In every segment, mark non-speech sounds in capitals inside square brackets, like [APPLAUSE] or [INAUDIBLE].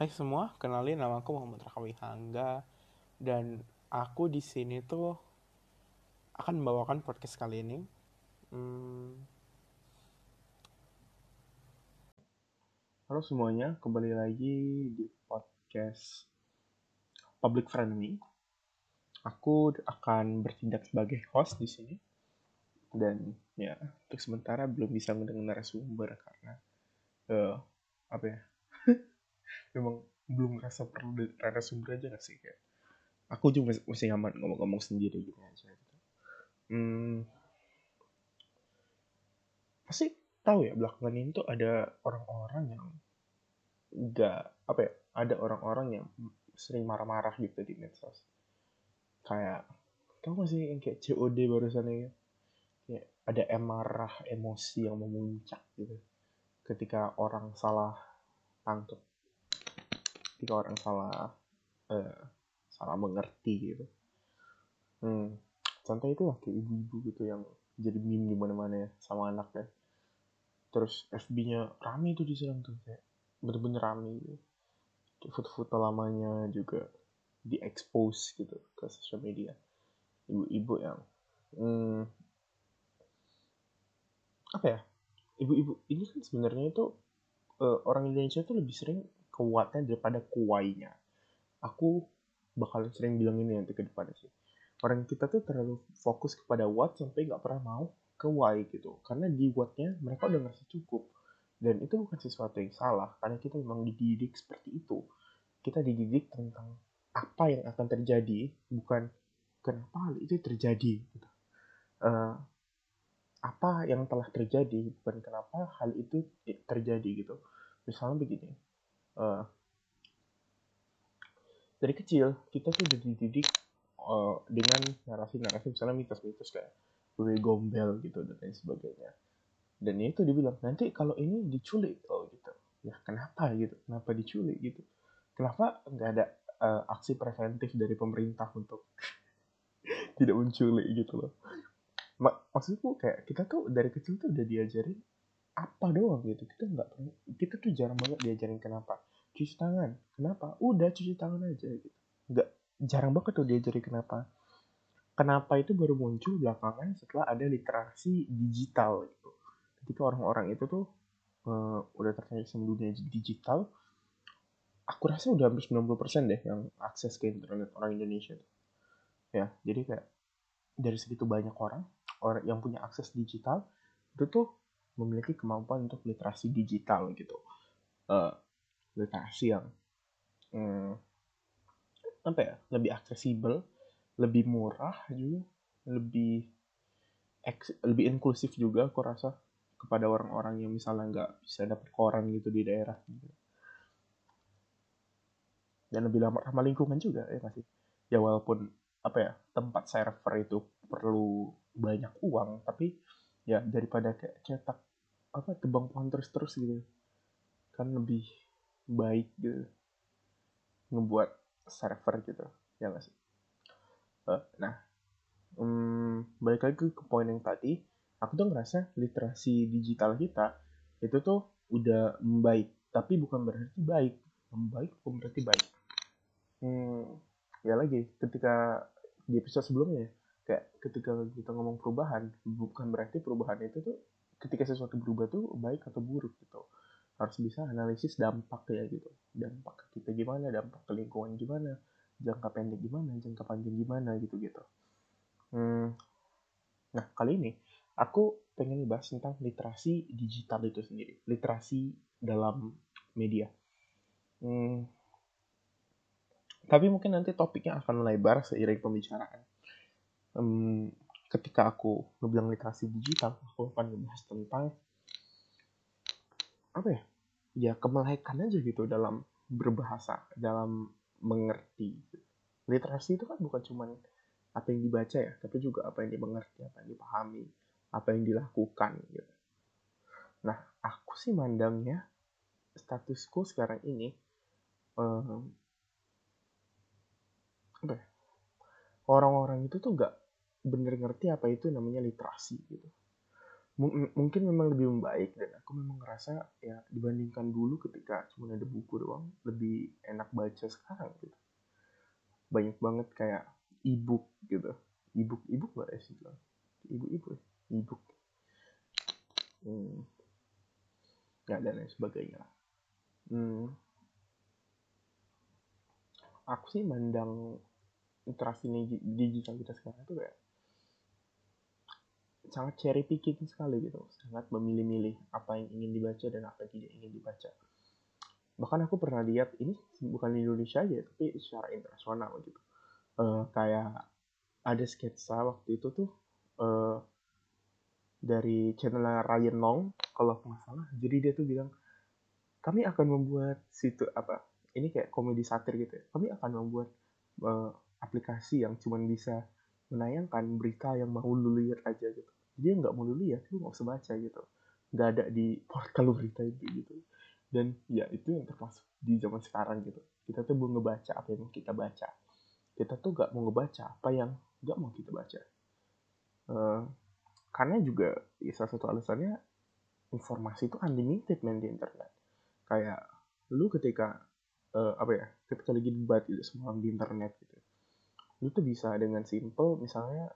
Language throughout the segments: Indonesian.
Hai semua, kenalin nama aku Muhammad Rakawi Hangga dan aku di sini tuh akan membawakan podcast kali ini. Hmm, Halo semuanya, kembali lagi di podcast Public Friendly. Aku akan bertindak sebagai host di sini dan ya untuk sementara belum bisa mendengar narasumber karena uh, apa ya memang belum rasa perlu narasumber aja gak sih kayak? Aku juga masih nyaman ngomong-ngomong sendiri gitu aja gitu. Hmm, pasti tahu ya belakangan ini tuh ada orang-orang yang nggak apa ya ada orang-orang yang sering marah-marah gitu di medsos. Kayak tau gak sih yang kayak COD barusan ini? Kayak ada emarah emosi yang memuncak gitu. Ketika orang salah tangkap ketika orang salah uh, salah mengerti gitu. Hmm. contoh itu lah kayak ibu-ibu gitu yang jadi meme di mana-mana ya sama anaknya. Terus FB-nya rame tuh diserang tuh kayak bener-bener rame gitu. Foto-foto lamanya juga di expose gitu ke sosial media. Ibu-ibu yang hmm, apa ya? Ibu-ibu ini kan sebenarnya itu uh, orang Indonesia tuh lebih sering kuatnya daripada kuainya. Aku bakal sering bilang ini nanti ke depannya sih. Orang kita tuh terlalu fokus kepada what sampai nggak pernah mau ke why gitu. Karena di what-nya mereka udah ngerasa cukup. Dan itu bukan sesuatu yang salah, karena kita memang dididik seperti itu. Kita dididik tentang apa yang akan terjadi, bukan kenapa hal itu terjadi. Gitu. Uh, apa yang telah terjadi, bukan kenapa hal itu terjadi gitu. Misalnya begini, uh, dari kecil kita tuh udah dididik uh, dengan narasi-narasi misalnya mitos-mitos kayak gue gombel gitu dan lain sebagainya. Dan ya itu dibilang nanti kalau ini diculik oh gitu. Ya kenapa gitu? Kenapa diculik? gitu. Kenapa nggak ada uh, aksi preventif dari pemerintah untuk [LAUGHS] tidak menculik? gitu loh. Mak maksudku kayak kita tuh dari kecil tuh udah diajarin apa doang gitu. Kita nggak kita tuh jarang banget diajarin kenapa cuci tangan. Kenapa? Udah cuci tangan aja gitu. Nggak jarang banget tuh diajarin kenapa. Kenapa itu baru muncul belakangan setelah ada literasi digital gitu. Ketika orang-orang itu tuh uh, udah sama dunia digital aku rasa udah hampir 90% deh yang akses ke internet orang Indonesia tuh. ya jadi kayak dari segitu banyak orang orang yang punya akses digital itu tuh memiliki kemampuan untuk literasi digital gitu. Uh, literasi yang hmm, apa ya lebih aksesibel lebih murah juga lebih lebih inklusif juga aku rasa kepada orang-orang yang misalnya nggak bisa dapat koran gitu di daerah gitu. dan lebih lama ramah lingkungan juga ya masih ya walaupun apa ya tempat server itu perlu banyak uang tapi ya daripada kayak cetak apa tebang pohon terus terus gitu kan lebih baik gitu. Ngebuat server gitu ya nggak sih? Uh, nah um, balik lagi ke poin yang tadi aku tuh ngerasa literasi digital kita itu tuh udah membaik tapi bukan berarti baik. Membaik bukan berarti baik. Hmm, ya lagi ketika di episode sebelumnya kayak ketika kita ngomong perubahan bukan berarti perubahan itu tuh ketika sesuatu berubah tuh baik atau buruk gitu harus bisa analisis dampak ya gitu. Dampak ke kita gimana dampak ke lingkungan gimana jangka pendek gimana jangka panjang gimana gitu gitu. Hmm. nah kali ini aku pengen bahas tentang literasi digital itu sendiri literasi dalam media. Hmm. tapi mungkin nanti topiknya akan melebar seiring pembicaraan. Um, ketika aku ngebilang literasi digital, aku akan ngebahas tentang apa ya? Ya kemelekan aja gitu dalam berbahasa, dalam mengerti. Literasi itu kan bukan cuma apa yang dibaca ya, tapi juga apa yang dimengerti, apa yang dipahami, apa yang dilakukan gitu. Nah, aku sih mandangnya statusku sekarang ini ya? Orang-orang itu tuh nggak bener ngerti apa itu namanya literasi gitu mungkin memang lebih membaik dan aku memang ngerasa ya dibandingkan dulu ketika cuma ada buku doang lebih enak baca sekarang gitu. Banyak banget kayak ebook gitu. Ebook ebook gak ya sih bilang ebook ebook ebook. Hmm. ya dan lain sebagainya hmm. aku sih mandang interaksi digital kita sekarang itu kayak sangat cherry picking sekali gitu. Sangat memilih-milih apa yang ingin dibaca dan apa yang tidak ingin dibaca. Bahkan aku pernah lihat ini bukan di Indonesia aja tapi secara internasional gitu. Uh, kayak ada sketsa waktu itu tuh uh, dari channel Ryan Long kalau nggak salah. Jadi dia tuh bilang kami akan membuat situ apa ini kayak komedi satir gitu ya. Kami akan membuat uh, aplikasi yang cuma bisa menayangkan berita yang mau lu lihat aja gitu dia nggak mau lu lihat lu nggak usah baca gitu. Nggak ada di portal berita itu gitu. Dan ya itu yang termasuk di zaman sekarang gitu. Kita tuh mau ngebaca apa yang kita baca. Kita tuh nggak mau ngebaca apa yang nggak mau kita baca. Uh, karena juga ya salah satu alasannya informasi itu unlimited main di internet. Kayak lu ketika uh, apa ya ketika lagi debat gitu semua di internet gitu. Lu tuh bisa dengan simple misalnya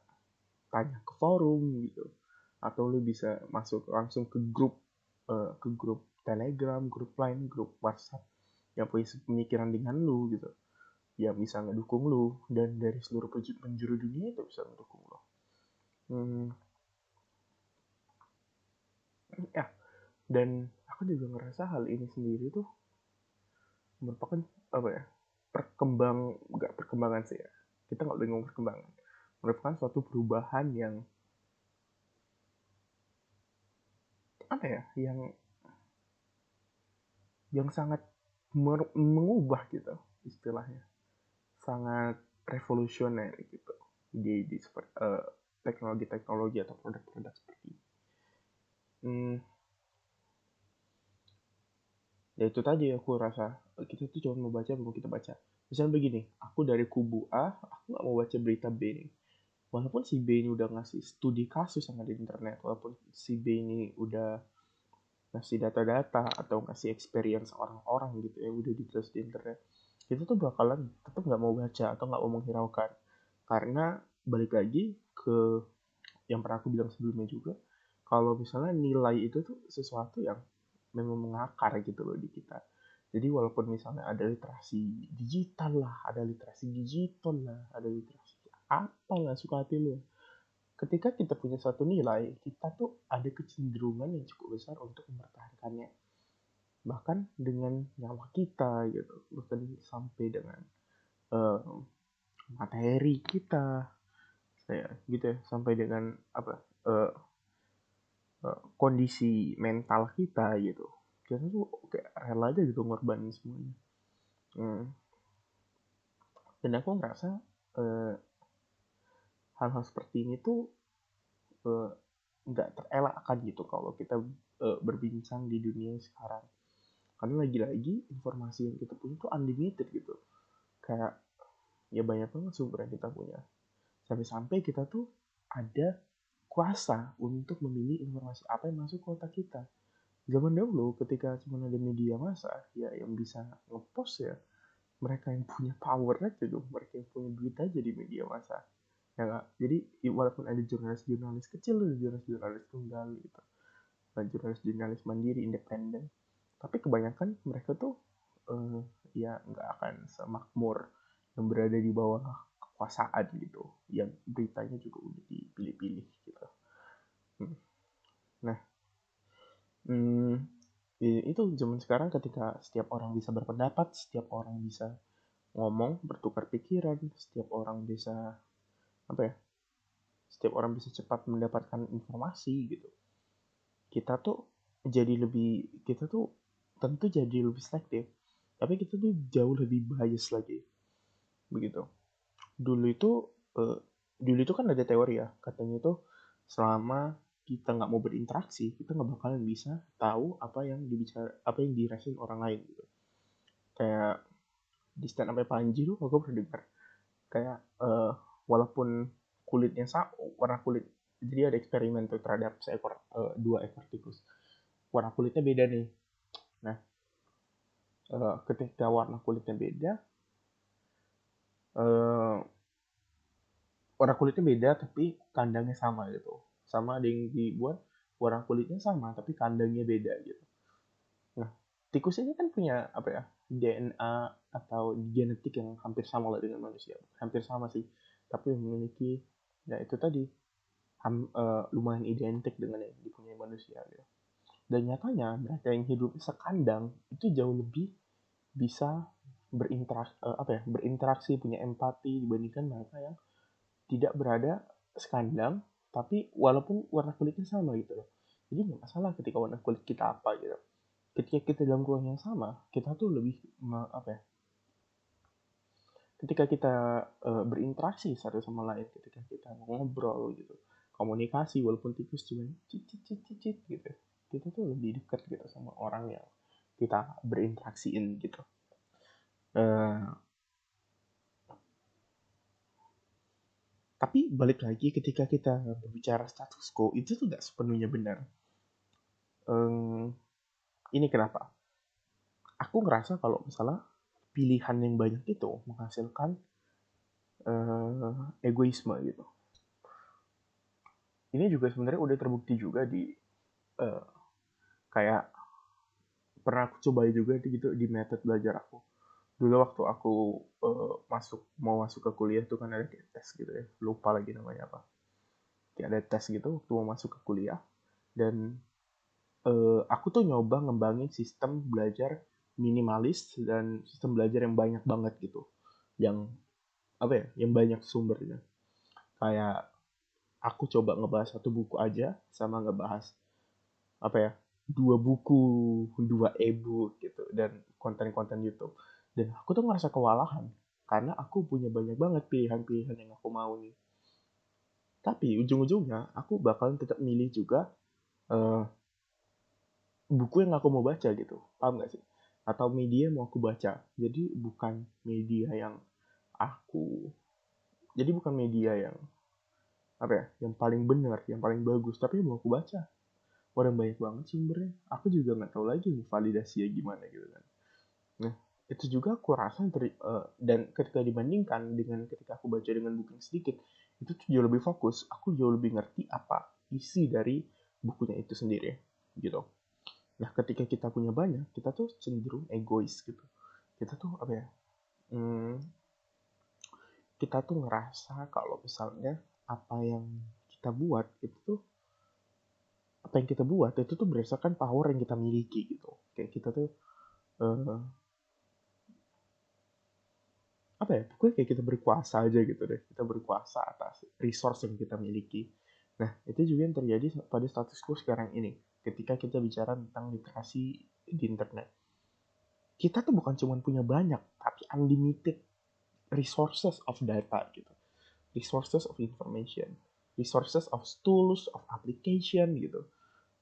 tanya ke forum gitu. Atau lu bisa masuk langsung ke grup uh, ke grup telegram grup lain grup whatsapp yang punya pemikiran dengan lu gitu. Yang bisa ngedukung lu dan dari seluruh penjuru dunia itu bisa ngedukung lu. Hmm. ya dan aku juga ngerasa hal ini sendiri tuh merupakan apa ya perkembang nggak perkembangan sih ya. Kita nggak ngomong perkembangan merupakan suatu perubahan yang apa ya yang yang sangat mengubah gitu istilahnya sangat revolusioner gitu di seperti uh, teknologi-teknologi atau produk-produk seperti ini. Hmm. Ya itu tadi aku rasa kita tuh cuma mau baca belum kita baca. Misalnya begini, aku dari kubu A, aku nggak mau baca berita B nih walaupun si B ini udah ngasih studi kasus yang ada di internet, walaupun si B ini udah ngasih data-data atau ngasih experience orang-orang gitu ya udah ditulis di internet, itu tuh bakalan tetap nggak mau baca atau nggak mau menghiraukan. Karena balik lagi ke yang pernah aku bilang sebelumnya juga kalau misalnya nilai itu tuh sesuatu yang memang mengakar gitu loh di kita. Jadi walaupun misalnya ada literasi digital lah ada literasi digital lah ada literasi apa nggak suka hati lu? Ketika kita punya suatu nilai kita tuh ada kecenderungan yang cukup besar untuk mempertahankannya. Bahkan dengan nyawa kita gitu bahkan sampai dengan uh, materi kita saya gitu ya sampai dengan apa uh, uh, kondisi mental kita gitu. Kita tuh kayak rela aja gitu ngorbanin semuanya. Hmm. dan aku ngerasa uh, hal-hal seperti ini tuh uh, nggak terelakkan gitu kalau kita uh, berbincang di dunia sekarang. Karena lagi-lagi informasi yang kita punya tuh unlimited gitu. Kayak ya banyak banget sumber yang kita punya. Sampai-sampai kita tuh ada kuasa untuk memilih informasi apa yang masuk ke otak kita. Zaman dahulu ketika cuma ada media massa ya yang bisa ngepost ya mereka yang punya power aja tuh mereka yang punya duit aja di media massa ya gak? jadi walaupun ada jurnalis-jurnalis kecil jurnalis-jurnalis tunggal gitu dan jurnalis-jurnalis mandiri independen tapi kebanyakan mereka tuh uh, ya nggak akan semakmur yang berada di bawah kekuasaan gitu yang beritanya juga udah dipilih-pilih gitu hmm. nah hmm, itu zaman sekarang ketika setiap orang bisa berpendapat setiap orang bisa ngomong bertukar pikiran setiap orang bisa apa ya setiap orang bisa cepat mendapatkan informasi gitu. Kita tuh jadi lebih kita tuh tentu jadi lebih selektif tapi kita tuh jauh lebih bias lagi. Begitu. Dulu itu uh, dulu itu kan ada teori ya katanya tuh selama kita nggak mau berinteraksi kita nggak bakalan bisa tahu apa yang dibicara apa yang dirasain orang lain gitu. Kayak di stand up Panji tuh aku pernah dengar kayak uh, walaupun kulitnya sama warna kulit jadi ada eksperimen tuh terhadap seekor uh, dua ekor tikus. Warna kulitnya beda nih. Nah uh, ketika warna kulitnya beda uh, warna kulitnya beda tapi kandangnya sama gitu. Sama ada yang dibuat warna kulitnya sama tapi kandangnya beda gitu. Nah tikus ini kan punya apa ya DNA atau genetik yang hampir sama lah dengan manusia. Hampir sama sih tapi memiliki ya itu tadi ham, uh, lumayan identik dengan yang dipunyai manusia gitu. Dan nyatanya mereka yang hidup sekandang itu jauh lebih bisa berinteraksi uh, apa ya berinteraksi punya empati dibandingkan mereka yang tidak berada sekandang tapi walaupun warna kulitnya sama gitu loh jadi nggak masalah ketika warna kulit kita apa gitu ketika kita dalam ruang yang sama kita tuh lebih apa ya ketika kita uh, berinteraksi satu sama lain ketika kita ngobrol gitu komunikasi walaupun tikus cuma cicit cicit cicit gitu. Kita tuh lebih dekat gitu sama orang yang kita berinteraksiin gitu. Uh, tapi balik lagi ketika kita berbicara status quo itu tuh gak sepenuhnya benar. Um, ini kenapa? Aku ngerasa kalau misalnya pilihan yang banyak itu menghasilkan uh, egoisme gitu. Ini juga sebenarnya udah terbukti juga di uh, kayak pernah aku coba juga di gitu di metode belajar aku. Dulu waktu aku uh, masuk mau masuk ke kuliah tuh kan ada tes gitu ya, lupa lagi namanya apa. Kayak ada tes gitu waktu mau masuk ke kuliah dan uh, aku tuh nyoba ngembangin sistem belajar minimalis dan sistem belajar yang banyak banget gitu. Yang apa ya yang banyak sumbernya. Kayak aku coba ngebahas satu buku aja sama ngebahas apa ya dua buku dua e-book gitu dan konten-konten YouTube. Dan aku tuh ngerasa kewalahan karena aku punya banyak banget pilihan-pilihan yang aku mau nih. Tapi ujung-ujungnya aku bakalan tetap milih juga uh, buku yang aku mau baca gitu. Paham gak sih atau media yang mau aku baca. Jadi bukan media yang aku jadi bukan media yang apa ya, yang paling benar, yang paling bagus, tapi mau aku baca. Orang banyak banget sumbernya. Aku juga nggak tahu lagi validasinya gimana gitu kan. Nah, itu juga aku rasa ter, uh, dan ketika dibandingkan dengan ketika aku baca dengan buku yang sedikit, itu tuh jauh lebih fokus. Aku jauh lebih ngerti apa isi dari bukunya itu sendiri, gitu. Nah, ketika kita punya banyak, kita tuh cenderung egois gitu. Kita tuh apa ya? Hmm, kita tuh ngerasa kalau misalnya apa yang kita buat itu tuh apa yang kita buat itu tuh berdasarkan power yang kita miliki gitu. Kayak kita tuh uh, apa ya? Pokoknya kayak kita berkuasa aja gitu deh. Kita berkuasa atas resource yang kita miliki. Nah, itu juga yang terjadi pada status quo sekarang ini ketika kita bicara tentang literasi di internet. Kita tuh bukan cuma punya banyak, tapi unlimited resources of data gitu. Resources of information, resources of tools, of application gitu.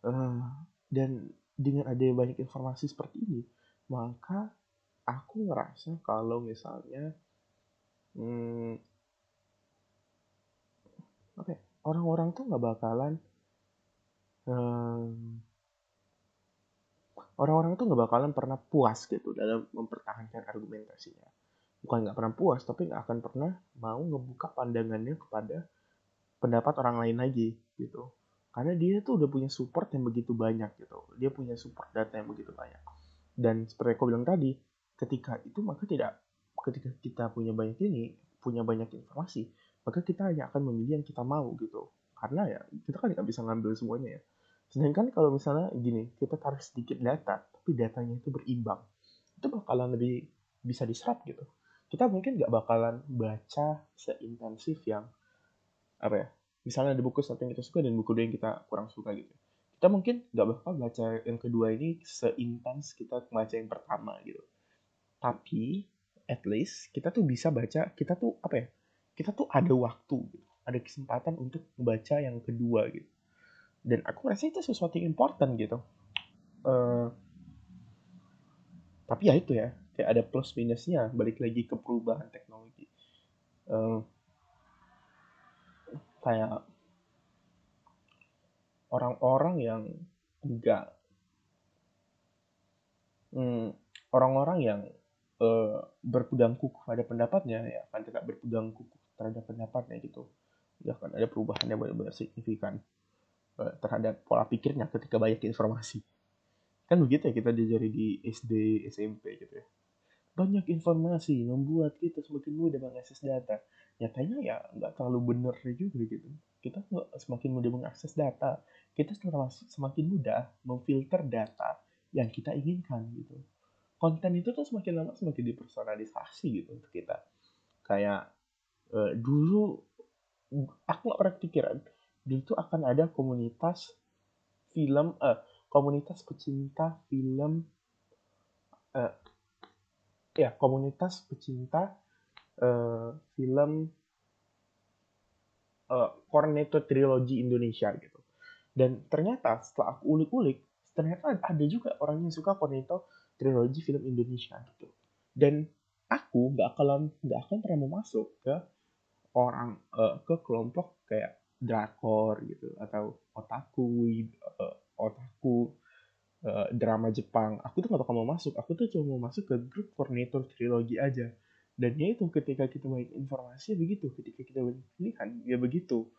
Uh, dan dengan ada banyak informasi seperti ini, maka aku ngerasa kalau misalnya hmm, ya, orang-orang tuh nggak bakalan orang-orang tuh nggak bakalan pernah puas gitu dalam mempertahankan argumentasinya. Bukan nggak pernah puas, tapi nggak akan pernah mau ngebuka pandangannya kepada pendapat orang lain lagi gitu. Karena dia tuh udah punya support yang begitu banyak gitu. Dia punya support data yang begitu banyak. Dan seperti aku bilang tadi, ketika itu maka tidak ketika kita punya banyak ini, punya banyak informasi, maka kita hanya akan memilih yang kita mau gitu karena ya kita kan nggak bisa ngambil semuanya ya sedangkan kalau misalnya gini kita taruh sedikit data tapi datanya itu berimbang itu bakalan lebih bisa diserap gitu. Kita mungkin nggak bakalan baca seintensif yang apa ya misalnya ada buku satu yang kita suka dan buku dua yang kita kurang suka gitu. Kita mungkin nggak bakal baca yang kedua ini seintens kita baca yang pertama gitu. Tapi at least kita tuh bisa baca kita tuh apa ya kita tuh ada waktu gitu ada kesempatan untuk membaca yang kedua gitu dan aku rasa itu sesuatu yang important gitu. Uh, tapi ya itu ya kayak ada plus minusnya balik lagi ke perubahan teknologi. Uh, kayak orang-orang yang enggak. Hmm, orang-orang yang uh, berpegang kukuh pada pendapatnya ya akan tetap berpegang kukuh terhadap pendapatnya gitu. Ya akan ada perubahan yang benar-benar signifikan terhadap pola pikirnya ketika banyak informasi. Kan begitu ya kita diajari di SD SMP gitu ya. Banyak informasi membuat kita semakin mudah mengakses data. Nyatanya ya nggak terlalu benar juga gitu. Kita nggak semakin mudah mengakses data. Kita semakin mudah memfilter data yang kita inginkan gitu. Konten itu tuh semakin lama semakin dipersonalisasi gitu untuk kita. Kayak uh, dulu aku nggak pernah kepikiran dulu tuh akan ada komunitas film uh, komunitas pecinta film uh, ya komunitas pecinta uh, film uh, Cornetto Trilogy Indonesia gitu. Dan ternyata setelah aku ulik-ulik, ternyata ada juga orang yang suka Cornetto Trilogy film Indonesia gitu. Dan aku nggak akan nggak akan pernah masuk ke orang uh, ke kelompok kayak drakor gitu atau otaku uh, otaku uh, drama Jepang. Aku tuh gak bakal mau masuk. Aku tuh cuma mau masuk ke grup Fornator Trilogy aja. Dan ya itu ketika kita banyak informasi ya begitu. Ketika kita banyak pilihan ya begitu.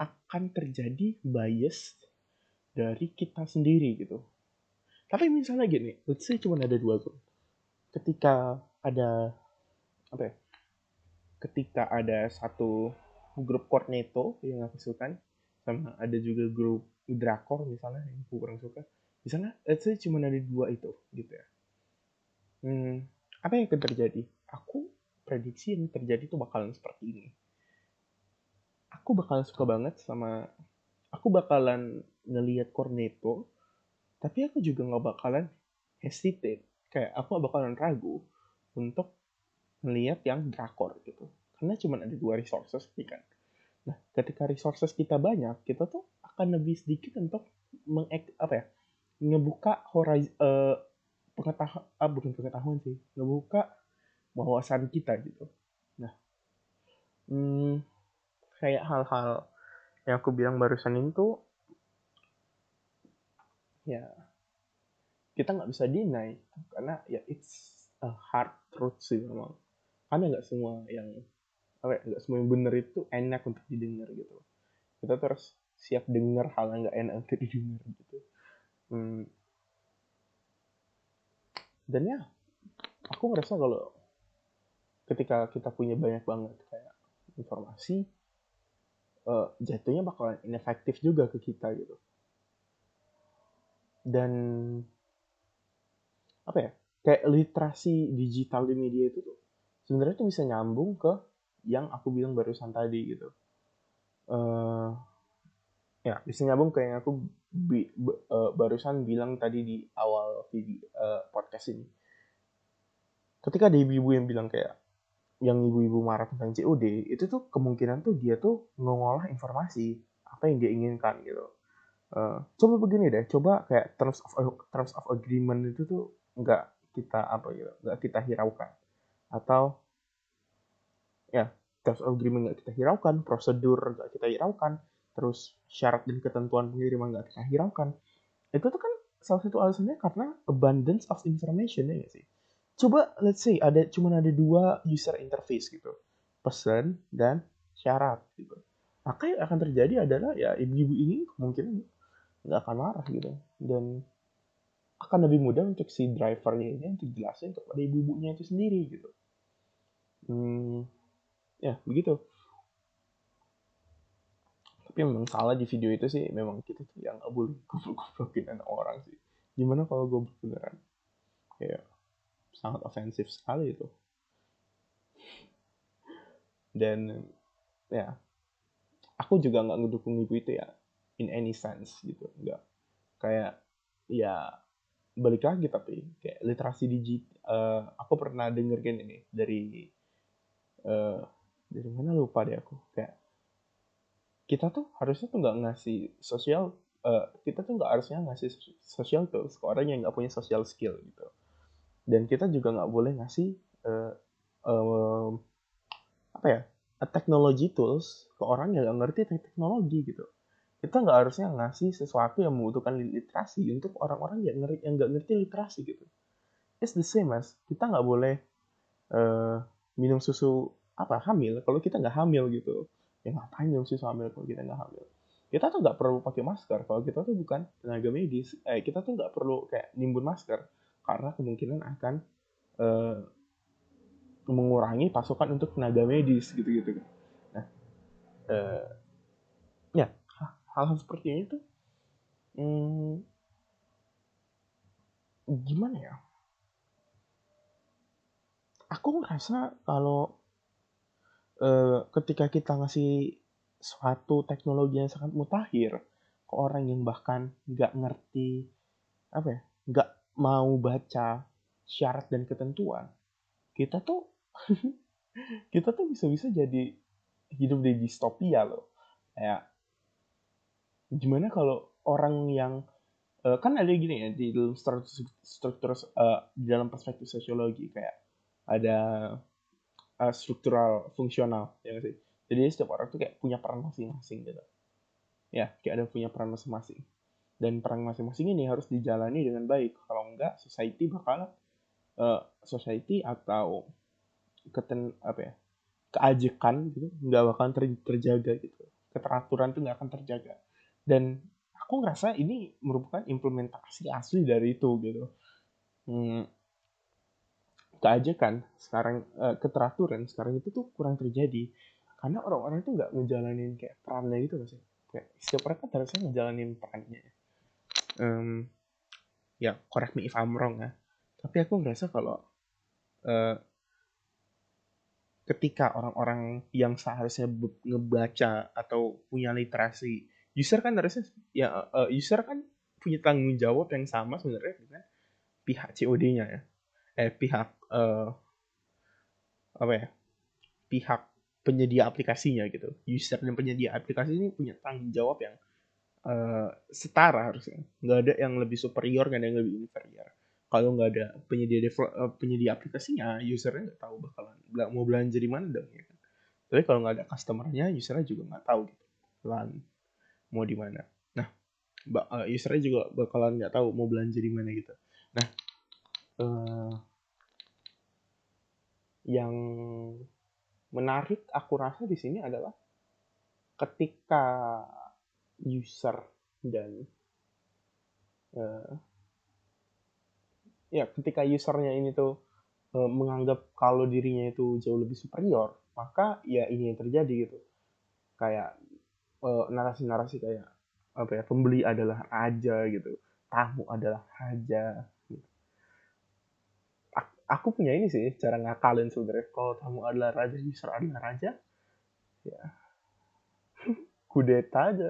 Akan terjadi bias dari kita sendiri gitu. Tapi misalnya gini let's say cuma ada dua grup. Ketika ada apa ya ketika ada satu grup Cornetto yang aku suka sama ada juga grup Drakor misalnya yang aku kurang suka. Misalnya let's say cuma ada dua itu gitu ya. Hmm, apa yang akan terjadi? Aku prediksi yang terjadi tuh bakalan seperti ini. Aku bakalan suka banget sama aku bakalan ngelihat Cornetto tapi aku juga nggak bakalan hesitate. Kayak aku bakalan ragu untuk melihat yang drakor gitu karena cuma ada dua resources kan. Nah ketika resources kita banyak kita tuh akan lebih sedikit untuk meng apa ya ngebuka horizon uh, pengetahuan ah, bukan pengetahuan sih ngebuka wawasan kita gitu. Nah hmm, kayak hal-hal yang aku bilang barusan itu ya kita nggak bisa deny karena ya it's a hard truth sih memang. Karena nggak semua yang apa ya, nggak semua yang benar itu enak untuk didengar gitu. Kita terus siap dengar hal yang nggak enak untuk didengar gitu. Hmm. dan ya aku ngerasa kalau ketika kita punya banyak banget kayak informasi uh, jatuhnya bakalan inefektif juga ke kita gitu. Dan apa ya kayak literasi digital di media itu tuh sebenarnya tuh bisa nyambung ke yang aku bilang barusan tadi gitu. Uh, ya bisa nyambung ke yang aku bi, uh, barusan bilang tadi di awal video uh, podcast ini. Ketika ada ibu-ibu yang bilang kayak yang ibu-ibu marah tentang COD itu tuh kemungkinan tuh dia tuh ngolah informasi apa yang dia inginkan gitu. Uh, coba begini deh coba kayak terms of terms of agreement itu tuh nggak kita apa gitu nggak kita hiraukan. Atau ya terms of agreement nggak kita hiraukan prosedur nggak kita hiraukan terus syarat dan ketentuan pengiriman nggak kita hiraukan. Itu tuh kan salah satu alasannya karena abundance of information ya sih? Coba let's say ada cuma ada dua user interface gitu. Pesan dan syarat gitu. Maka yang akan terjadi adalah ya ibu-ibu ini kemungkinan nggak akan marah gitu. Dan akan lebih mudah untuk si drivernya ini untuk jelasin kepada ibu-ibunya itu sendiri gitu. Hmm, ya begitu. Tapi memang salah di video itu sih memang kita tuh yang nggak boleh goblok-goblokin anak orang sih. Gimana kalau gue beneran? Kayak sangat ofensif sekali itu. Dan ya aku juga nggak ngedukung ibu itu ya in any sense gitu nggak. Kayak ya balik lagi tapi kayak literasi digital uh, eh, aku pernah denger kan ini dari uh, dari mana lupa deh aku kayak kita tuh harusnya tuh nggak ngasih sosial uh, kita tuh nggak harusnya ngasih sosial tools ke orang yang nggak punya social skill gitu. Dan kita juga nggak boleh ngasih uh, uh, apa ya technology tools ke orang yang nggak ngerti teknologi gitu. Kita nggak harusnya ngasih sesuatu yang membutuhkan literasi untuk orang-orang yang ngerti yang nggak ngerti literasi gitu. It's the same mas kita nggak boleh uh, minum susu apa hamil kalau kita nggak hamil gitu ya ngapain minum susu hamil kalau kita nggak hamil kita tuh nggak perlu pakai masker kalau kita tuh bukan tenaga medis eh kita tuh nggak perlu kayak nimbun masker karena kemungkinan akan uh, mengurangi pasokan untuk tenaga medis gitu-gitu. Nah, uh, ya hal-hal seperti ini tuh hmm, gimana ya? Aku ngerasa kalau uh, ketika kita ngasih suatu teknologi yang sangat mutakhir ke orang yang bahkan nggak ngerti apa ya, nggak mau baca syarat dan ketentuan, kita tuh [LAUGHS] kita tuh bisa-bisa jadi hidup di distopia loh. Kayak gimana kalau orang yang uh, kan ada gini ya di dalam struktur, struktur uh, di dalam perspektif sosiologi kayak ada uh, struktural fungsional ya sih. Jadi setiap orang tuh kayak punya peran masing-masing gitu. Ya, kayak ada punya peran masing-masing. Dan peran masing-masing ini harus dijalani dengan baik. Kalau enggak, society bakal uh, society atau keten apa ya keajekan gitu nggak bakal ter, terjaga gitu keteraturan tuh nggak akan terjaga dan aku ngerasa ini merupakan implementasi asli dari itu gitu hmm, keajekan sekarang uh, keteraturan sekarang itu tuh kurang terjadi. Karena orang-orang itu nggak ngejalanin kayak perannya gitu sih? Kayak setiap orang kan harusnya ngejalanin perannya. Um, ya correct me if I'm wrong ya. Tapi aku ngerasa kalau uh, ketika orang-orang yang seharusnya ngebaca atau punya literasi user kan harusnya ya uh, user kan punya tanggung jawab yang sama sebenarnya dengan pihak COD-nya ya eh pihak uh, apa ya pihak penyedia aplikasinya gitu. User dan penyedia aplikasi ini punya tanggung jawab yang uh, setara harusnya. Nggak ada yang lebih superior nggak ada yang lebih inferior. Kalau nggak ada penyedia develop, uh, penyedia aplikasinya usernya nggak tahu bakalan mau belanja di mana dong ya kan. Tapi kalau nggak ada customernya usernya juga nggak tahu gitu lan mau di mana. Nah usernya juga bakalan nggak tahu mau belanja di mana gitu. Nah uh, yang menarik aku rasa di sini adalah ketika user dan uh, ya ketika usernya ini tuh e, menganggap kalau dirinya itu jauh lebih superior maka ya ini yang terjadi gitu kayak narasi-narasi kayak apa ya pembeli adalah raja gitu tamu adalah raja. Aku punya ini sih cara ngakalin sebenarnya. Kalau tamu adalah raja user adalah raja ya. [LAUGHS] Kudeta aja.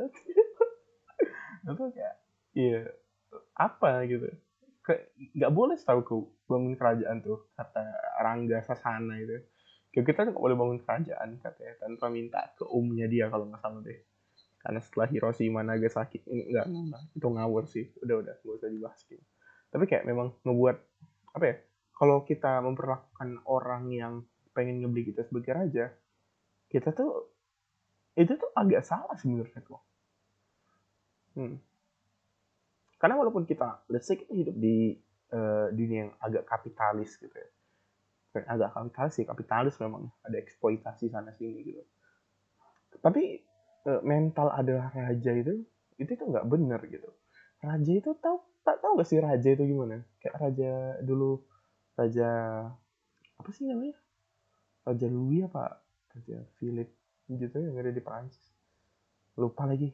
[LAUGHS] Itu kayak iya apa gitu. Nggak boleh setahu ku bangun kerajaan tuh kata Rangga Sasana itu. Kayak kita nggak boleh bangun kerajaan katanya tanpa minta ke umnya dia kalau nggak salah deh. Karena setelah Hiroshima Nagasaki ini enggak, enggak itu ngawur sih. Udah udah nggak usah dibahas gitu. Tapi kayak memang ngebuat apa ya kalau kita memperlakukan orang yang pengen ngebeli kita sebagai raja kita tuh itu tuh agak salah sebenarnya kok hmm. Karena walaupun kita let's say kita hidup di uh, dunia yang agak kapitalis gitu ya. Agak kapitalis sih kapitalis memang ada eksploitasi sana sini gitu. Tapi uh, mental adalah raja itu itu tuh nggak bener gitu. Raja itu tahu tak tahu gak sih raja itu gimana? Kayak raja dulu raja apa sih namanya? Raja Louis apa? Raja Philip gitu yang ada di Perancis. Lupa lagi.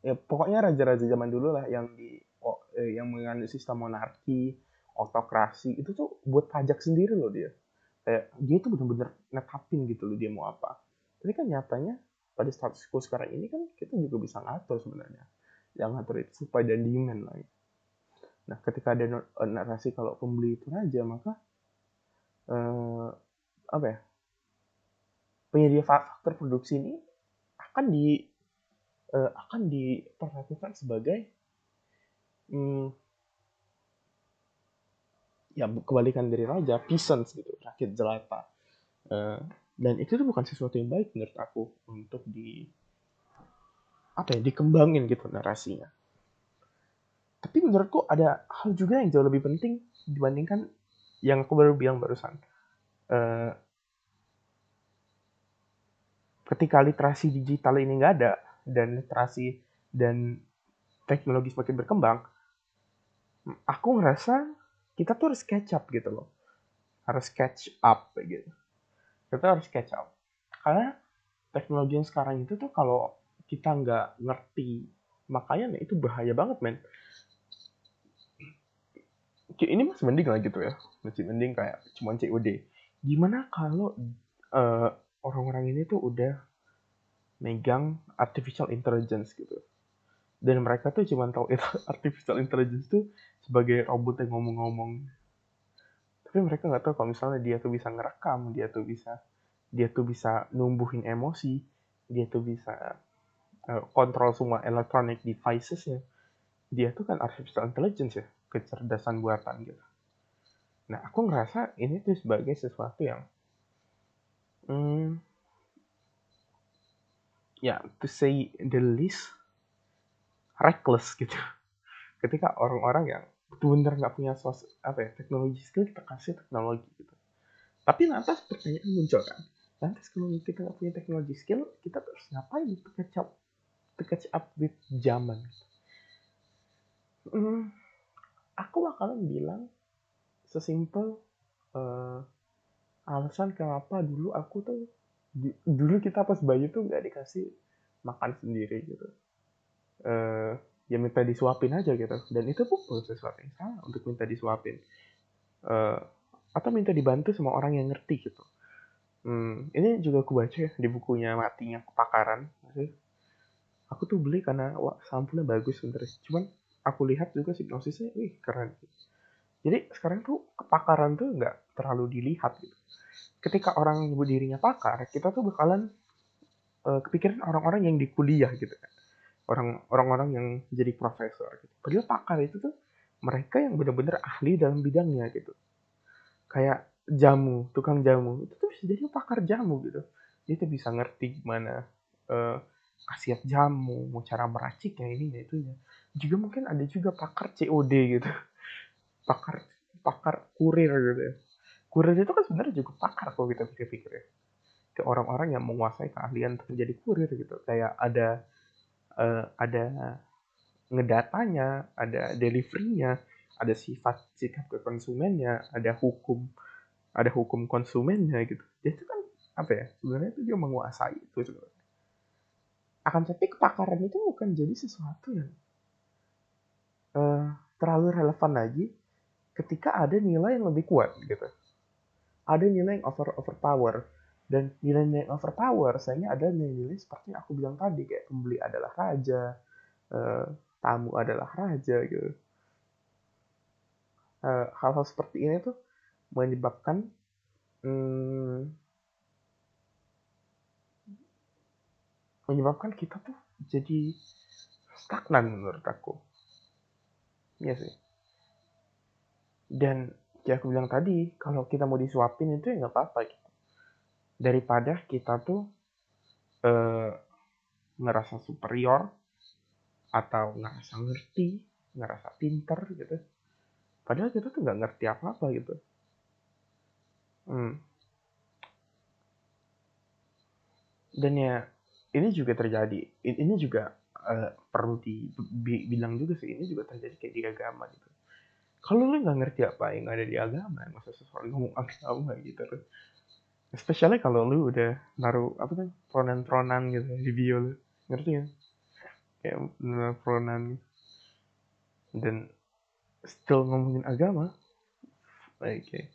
Ya pokoknya raja-raja zaman dulu lah yang di oh, eh, yang menganut sistem monarki autokrasi itu tuh buat pajak sendiri loh dia. Kayak dia tuh bener-bener netapin gitu loh dia mau apa. Tapi kan nyatanya pada status quo sekarang ini kan kita juga bisa ngatur sebenarnya. Yang ngatur itu supply dan demand lah nah ketika ada eh, narasi kalau pembeli itu raja maka eh, apa ya penyedia faktor produksi ini akan di uh, akan diperlakukan sebagai hmm, ya kebalikan dari raja peasants gitu rakyat jelata. Uh, dan itu tuh bukan sesuatu yang baik menurut aku untuk di apa ya dikembangin gitu narasinya tapi menurutku ada hal juga yang jauh lebih penting dibandingkan yang aku baru bilang barusan. Uh, ketika literasi digital ini nggak ada dan literasi dan teknologi semakin berkembang aku ngerasa kita tuh harus catch up gitu loh. Harus catch up gitu. Kita harus catch up. Karena teknologi yang sekarang itu tuh kalau kita nggak ngerti makanya itu bahaya banget men ini masih mending lah gitu ya. Masih mending kayak cuma COD gimana kalau uh, orang-orang ini tuh udah megang artificial intelligence gitu. Dan mereka tuh cuma tahu itu [LAUGHS] artificial intelligence tuh sebagai robot yang ngomong-ngomong. Tapi mereka nggak tahu kalau misalnya dia tuh bisa ngerekam dia tuh bisa dia tuh bisa numbuhin emosi dia tuh bisa uh, kontrol semua electronic devices-nya. Dia tuh kan artificial intelligence ya, kecerdasan buatan gitu. Nah, aku ngerasa ini tuh sebagai sesuatu yang hmm, ya to say the least reckless gitu. [LAUGHS] Ketika orang-orang yang benar-benar nggak punya sos apa ya teknologi skill kita kasih teknologi gitu. Tapi lantas pertanyaan muncul kan, lantas kalau kita nggak punya teknologi skill, kita terus ngapain untuk catch up to catch up with zaman. Hmm, aku bakalan bilang sesimpel uh, alasan kenapa dulu aku tuh dulu kita pas bayi tuh nggak dikasih makan sendiri gitu. Uh, ya minta disuapin aja gitu. Dan itu pun sesuatu yang salah untuk minta disuapin. Uh, atau minta dibantu sama orang yang ngerti gitu. Hmm, ini juga aku baca ya di bukunya matinya kepakaran. Aku tuh beli karena wah sampulnya bagus sebenernya cuman aku lihat juga hipnosisnya wih keren. Jadi sekarang tuh kepakaran tuh nggak terlalu dilihat gitu. Ketika orang nyebut dirinya pakar kita tuh bakalan uh, kepikiran orang-orang yang di kuliah gitu. Kan orang orang-orang yang jadi profesor gitu. padahal pakar itu tuh mereka yang benar-benar ahli dalam bidangnya gitu. Kayak jamu tukang jamu. Itu tuh jadi pakar jamu gitu. Dia tuh bisa ngerti gimana uh, khasiat jamu, mau cara meraciknya ini ya itu ya. Juga mungkin ada juga pakar COD gitu. [LAUGHS] Pakar pakar kurir gitu ya. Kurir itu kan sebenarnya juga pakar kalau kita pikir-pikir ya. Ke orang-orang yang menguasai keahlian untuk menjadi kurir gitu. Kayak ada uh, ada ngedatanya, ada deliverynya, ada sifat sikap ke konsumennya, ada hukum ada hukum konsumennya gitu. Jadi itu kan apa ya? Sebenarnya itu dia menguasai itu sebenarnya akan tapi kepakaran itu bukan jadi sesuatu yang uh, terlalu relevan lagi ketika ada nilai yang lebih kuat gitu. Ada nilai yang over overpower. Dan nilai-nilai yang overpower sayangnya ada nilai-nilai seperti yang aku bilang tadi kayak pembeli adalah raja uh, tamu adalah raja gitu. Uh, hal-hal seperti ini tuh menyebabkan hmm, menyebabkan kita tuh jadi stagnan menurut aku. Iya sih. Dan ya aku bilang tadi, kalau kita mau disuapin itu ya nggak apa-apa gitu. Daripada kita tuh eh, ngerasa superior atau ngerasa ngerti, ngerasa pinter gitu. Padahal kita tuh nggak ngerti apa-apa gitu. Hmm. Dan ya ini juga terjadi. Ini juga uh, perlu dibilang juga sih ini juga terjadi kayak di agama gitu. Kalau lu nggak ngerti apa yang ada di agama masa seseorang ngomong agama gitu especially kalau lu udah naruh apa tuh pronan-pronan gitu di bio lu. Ngerti ya kayak pronan dan still ngomongin agama oke okay.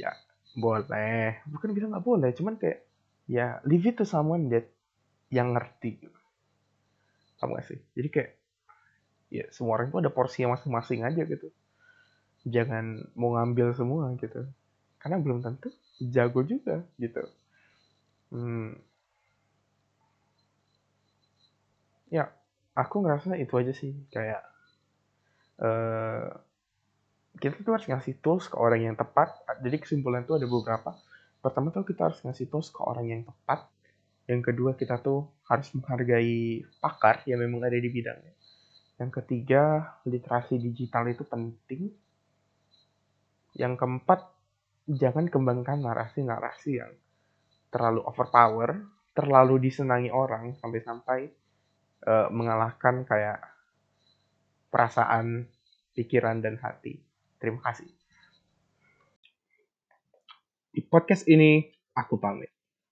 ya boleh. Bukan bilang nggak boleh cuman kayak ya leave it to someone that yang ngerti gitu. Kamu gak sih? Jadi kayak ya semua orang itu ada porsi yang masing-masing aja gitu. Jangan mau ngambil semua gitu. Karena belum tentu jago juga gitu. Hmm. Ya, aku ngerasa itu aja sih kayak uh, kita tuh harus ngasih tools ke orang yang tepat. Jadi kesimpulan itu ada beberapa. Pertama tuh kita harus ngasih tools ke orang yang tepat Yang kedua, kita tuh harus menghargai pakar yang memang ada di bidangnya. Yang ketiga, literasi digital itu penting. Yang keempat, jangan kembangkan narasi-narasi yang terlalu overpower, terlalu disenangi orang sampai-sampai uh, mengalahkan kayak perasaan, pikiran dan hati. Terima kasih. Di podcast ini aku pamit.